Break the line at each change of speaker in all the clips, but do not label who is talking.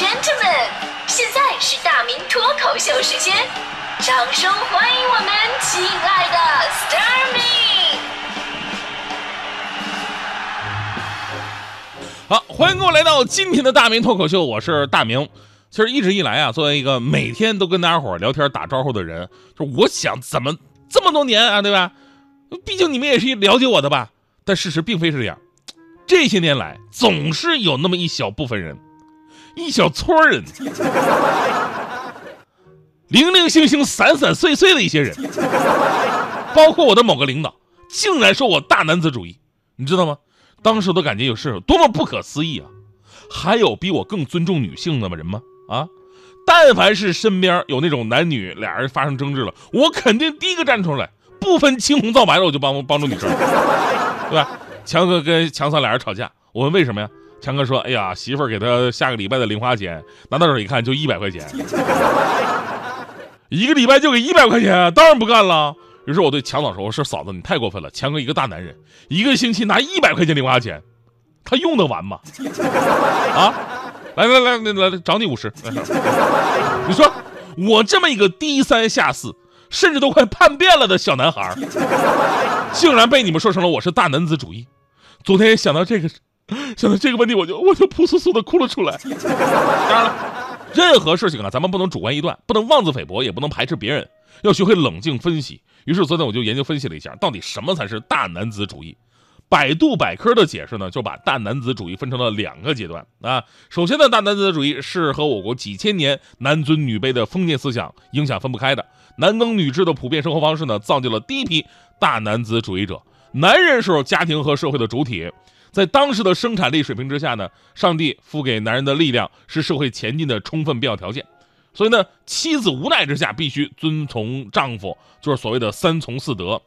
gentlemen，现在是大明脱口秀时间，掌声欢迎我们亲爱的 s t a r m y
好，欢迎各位来到今天的大明脱口秀，我是大明。其实一直以来啊，作为一个每天都跟大家伙聊天打招呼的人，就我想怎么这么多年啊，对吧？毕竟你们也是了解我的吧？但事实并非是这样，这些年来总是有那么一小部分人，一小撮人，零零星星、散散碎碎的一些人，包括我的某个领导，竟然说我大男子主义，你知道吗？当时我都感觉有事多么不可思议啊！还有比我更尊重女性的人吗？啊，但凡是身边有那种男女俩人发生争执了，我肯定第一个站出来，不分青红皂白的，我就帮帮助女生，对吧？强哥跟强嫂俩人吵架，我问为什么呀？强哥说：“哎呀，媳妇儿给他下个礼拜的零花钱，拿到手一看就一百块钱，一个礼拜就给一百块钱，当然不干了。”于是我对强嫂说：“我说嫂子，你太过分了，强哥一个大男人，一个星期拿一百块钱零花钱，他用得完吗？啊？”来来来来来，找你五十。你说我这么一个低三下四，甚至都快叛变了的小男孩，竟然被你们说成了我是大男子主义。昨天想到这个，想到这个问题，我就我就扑簌簌的哭了出来。当然了，任何事情啊，咱们不能主观臆断，不能妄自菲薄，也不能排斥别人，要学会冷静分析。于是昨天我就研究分析了一下，到底什么才是大男子主义。百度百科的解释呢，就把大男子主义分成了两个阶段啊。首先呢，大男子主义是和我国几千年男尊女卑的封建思想影响分不开的。男耕女织的普遍生活方式呢，造就了第一批大男子主义者。男人是家庭和社会的主体，在当时的生产力水平之下呢，上帝赋给男人的力量是社会前进的充分必要条件。所以呢，妻子无奈之下必须遵从丈夫，就是所谓的三从四德。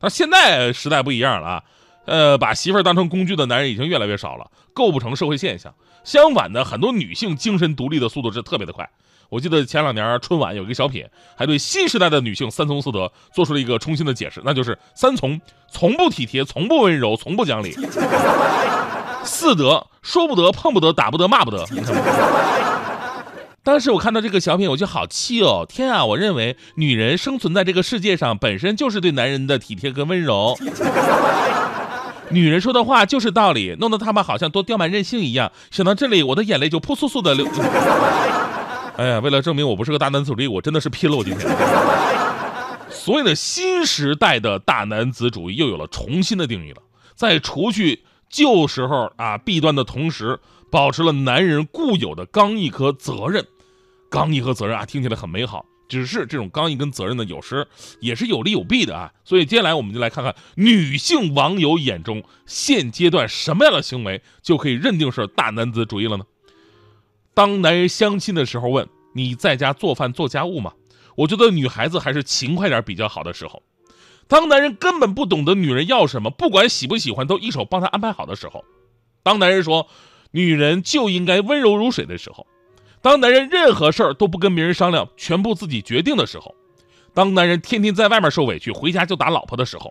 那现在时代不一样了啊。呃，把媳妇当成工具的男人已经越来越少了，构不成社会现象。相反的，很多女性精神独立的速度是特别的快。我记得前两年春晚有一个小品，还对新时代的女性三从四德做出了一个重新的解释，那就是三从：从不体贴，从不温柔，从不讲理；四德：说不得，碰不得，打不得，骂不得。当时我看到这个小品，我就好气哦！天啊，我认为女人生存在这个世界上，本身就是对男人的体贴跟温柔。女人说的话就是道理，弄得他们好像都刁蛮任性一样。想到这里，我的眼泪就扑簌簌的流。哎呀，为了证明我不是个大男子主义，我真的是拼了我今天。所以呢新时代的大男子主义又有了重新的定义了，在除去旧时候啊弊端的同时，保持了男人固有的刚毅和责任。刚毅和责任啊，听起来很美好。只是这种刚毅跟责任呢，有时也是有利有弊的啊。所以接下来我们就来看看女性网友眼中现阶段什么样的行为就可以认定是大男子主义了呢？当男人相亲的时候问你在家做饭做家务吗？我觉得女孩子还是勤快点比较好的时候。当男人根本不懂得女人要什么，不管喜不喜欢都一手帮她安排好的时候。当男人说女人就应该温柔如水的时候。当男人任何事儿都不跟别人商量，全部自己决定的时候；当男人天天在外面受委屈，回家就打老婆的时候；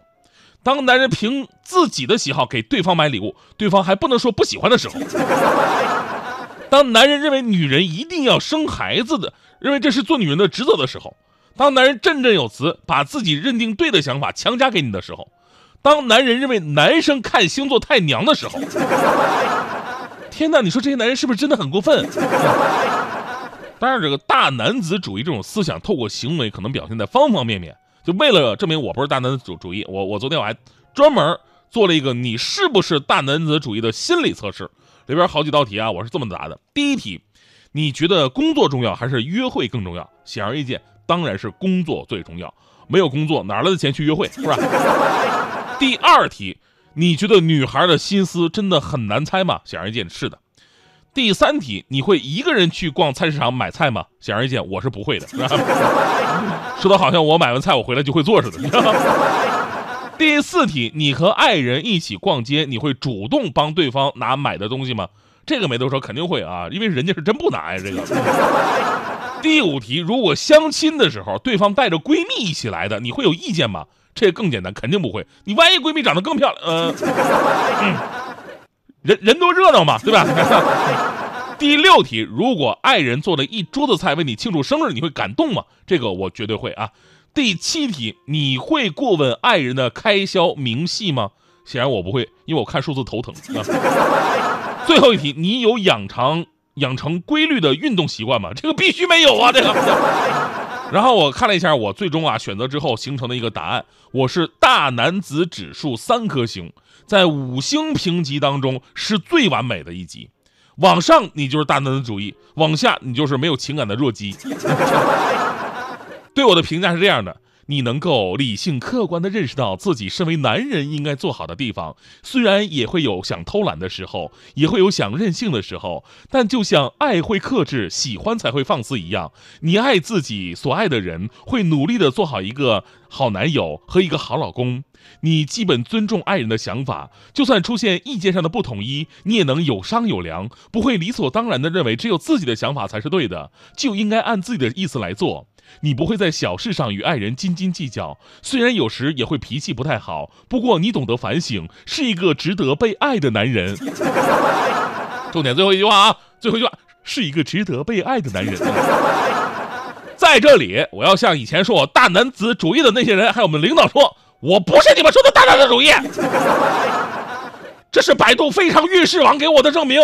当男人凭自己的喜好给对方买礼物，对方还不能说不喜欢的时候；当男人认为女人一定要生孩子的，认为这是做女人的职责的时候；当男人振振有词，把自己认定对的想法强加给你的时候；当男人认为男生看星座太娘的时候。天哪，你说这些男人是不是真的很过分？当然，这个大男子主义这种思想，透过行为可能表现在方方面面。就为了证明我不是大男子主主义，我我昨天我还专门做了一个你是不是大男子主义的心理测试，里边好几道题啊，我是这么答的：第一题，你觉得工作重要还是约会更重要？显而易见，当然是工作最重要。没有工作，哪来的钱去约会？是吧？第二题，你觉得女孩的心思真的很难猜吗？显而易见，是的。第三题，你会一个人去逛菜市场买菜吗？显而易见，我是不会的。说的好像我买完菜我回来就会做似的。第四题，你和爱人一起逛街，你会主动帮对方拿买的东西吗？这个没得说，肯定会啊，因为人家是真不拿呀。这个。第五题，如果相亲的时候对方带着闺蜜一起来的，你会有意见吗？这更简单，肯定不会。你万一闺蜜长得更漂亮，嗯。人人多热闹嘛，对吧？第六题，如果爱人做了一桌子菜为你庆祝生日，你会感动吗？这个我绝对会啊。第七题，你会过问爱人的开销明细吗？显然我不会，因为我看数字头疼啊。最后一题，你有养成养成规律的运动习惯吗？这个必须没有啊，这个。然后我看了一下，我最终啊选择之后形成的一个答案，我是大男子指数三颗星，在五星评级当中是最完美的一级。往上你就是大男子主义，往下你就是没有情感的弱鸡。对我的评价是这样的。你能够理性客观地认识到自己身为男人应该做好的地方，虽然也会有想偷懒的时候，也会有想任性的时候，但就像爱会克制，喜欢才会放肆一样，你爱自己所爱的人，会努力地做好一个好男友和一个好老公。你基本尊重爱人的想法，就算出现意见上的不统一，你也能有商有量，不会理所当然地认为只有自己的想法才是对的，就应该按自己的意思来做。你不会在小事上与爱人斤斤计较，虽然有时也会脾气不太好，不过你懂得反省，是一个值得被爱的男人。重点最后一句话啊，最后一句话是一个值得被爱的男人。在这里，我要向以前说我大男子主义的那些人，还有我们领导说，我不是你们说的大男子主义，这是百度非常运势网给我的证明。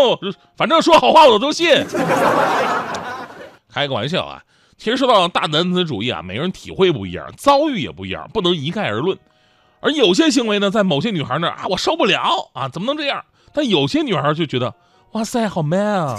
反正说好话我都信。开个玩笑啊。其实说到大男子主义啊，每个人体会不一样，遭遇也不一样，不能一概而论。而有些行为呢，在某些女孩那儿啊，我受不了啊，怎么能这样？但有些女孩就觉得，哇塞，好 man 啊！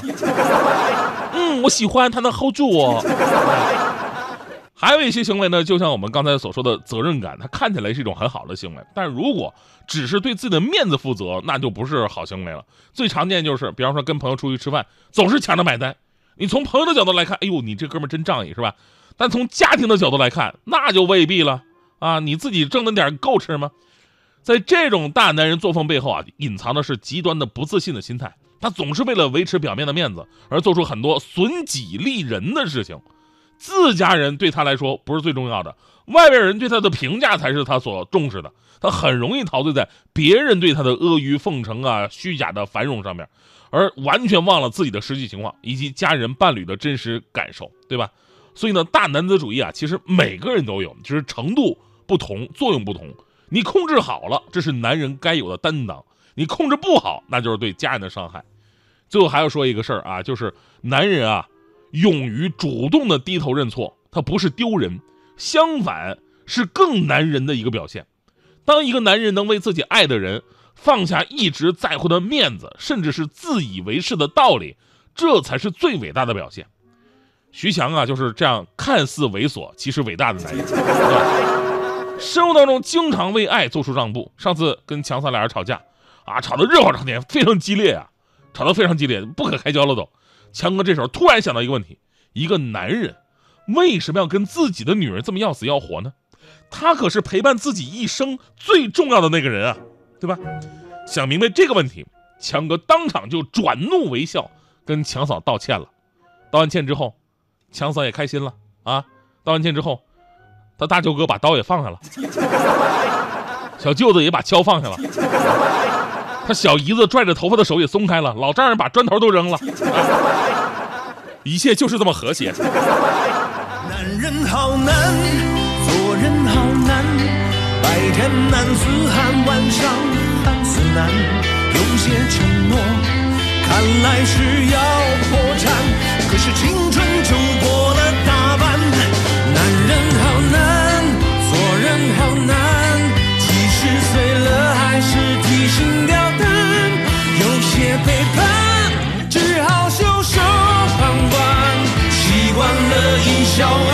嗯，我喜欢他能 hold 住我。还有一些行为呢，就像我们刚才所说的责任感，它看起来是一种很好的行为，但如果只是对自己的面子负责，那就不是好行为了。最常见就是，比方说跟朋友出去吃饭，总是抢着买单。你从朋友的角度来看，哎呦，你这哥们真仗义是吧？但从家庭的角度来看，那就未必了啊！你自己挣的点够吃吗？在这种大男人作风背后啊，隐藏的是极端的不自信的心态。他总是为了维持表面的面子，而做出很多损己利人的事情。自家人对他来说不是最重要的，外边人对他的评价才是他所重视的。他很容易陶醉在别人对他的阿谀奉承啊、虚假的繁荣上面。而完全忘了自己的实际情况以及家人伴侣的真实感受，对吧？所以呢，大男子主义啊，其实每个人都有，只是程度不同，作用不同。你控制好了，这是男人该有的担当；你控制不好，那就是对家人的伤害。最后还要说一个事儿啊，就是男人啊，勇于主动的低头认错，他不是丢人，相反是更男人的一个表现。当一个男人能为自己爱的人。放下一直在乎的面子，甚至是自以为是的道理，这才是最伟大的表现。徐强啊，就是这样看似猥琐，其实伟大的男人。生活当中经常为爱做出让步。上次跟强三俩人吵架，啊，吵得热火朝天，非常激烈啊，吵得非常激烈，不可开交了都。强哥这时候突然想到一个问题：一个男人为什么要跟自己的女人这么要死要活呢？他可是陪伴自己一生最重要的那个人啊。对吧？想明白这个问题，强哥当场就转怒为笑，跟强嫂道歉了。道完歉之后，强嫂也开心了啊。道完歉之后，他大舅哥把刀也放下了，小舅子也把锹放下了，他小姨子拽着头发的手也松开了，老丈人把砖头都扔了，一切就是这么和谐。男人好难，天南四海，晚上，死难，有些承诺看来是要破产，可是青春就过
了大半，男人好难，做人好难，几十岁了还是提心吊胆，有些背叛只好袖手旁观，习惯了一笑。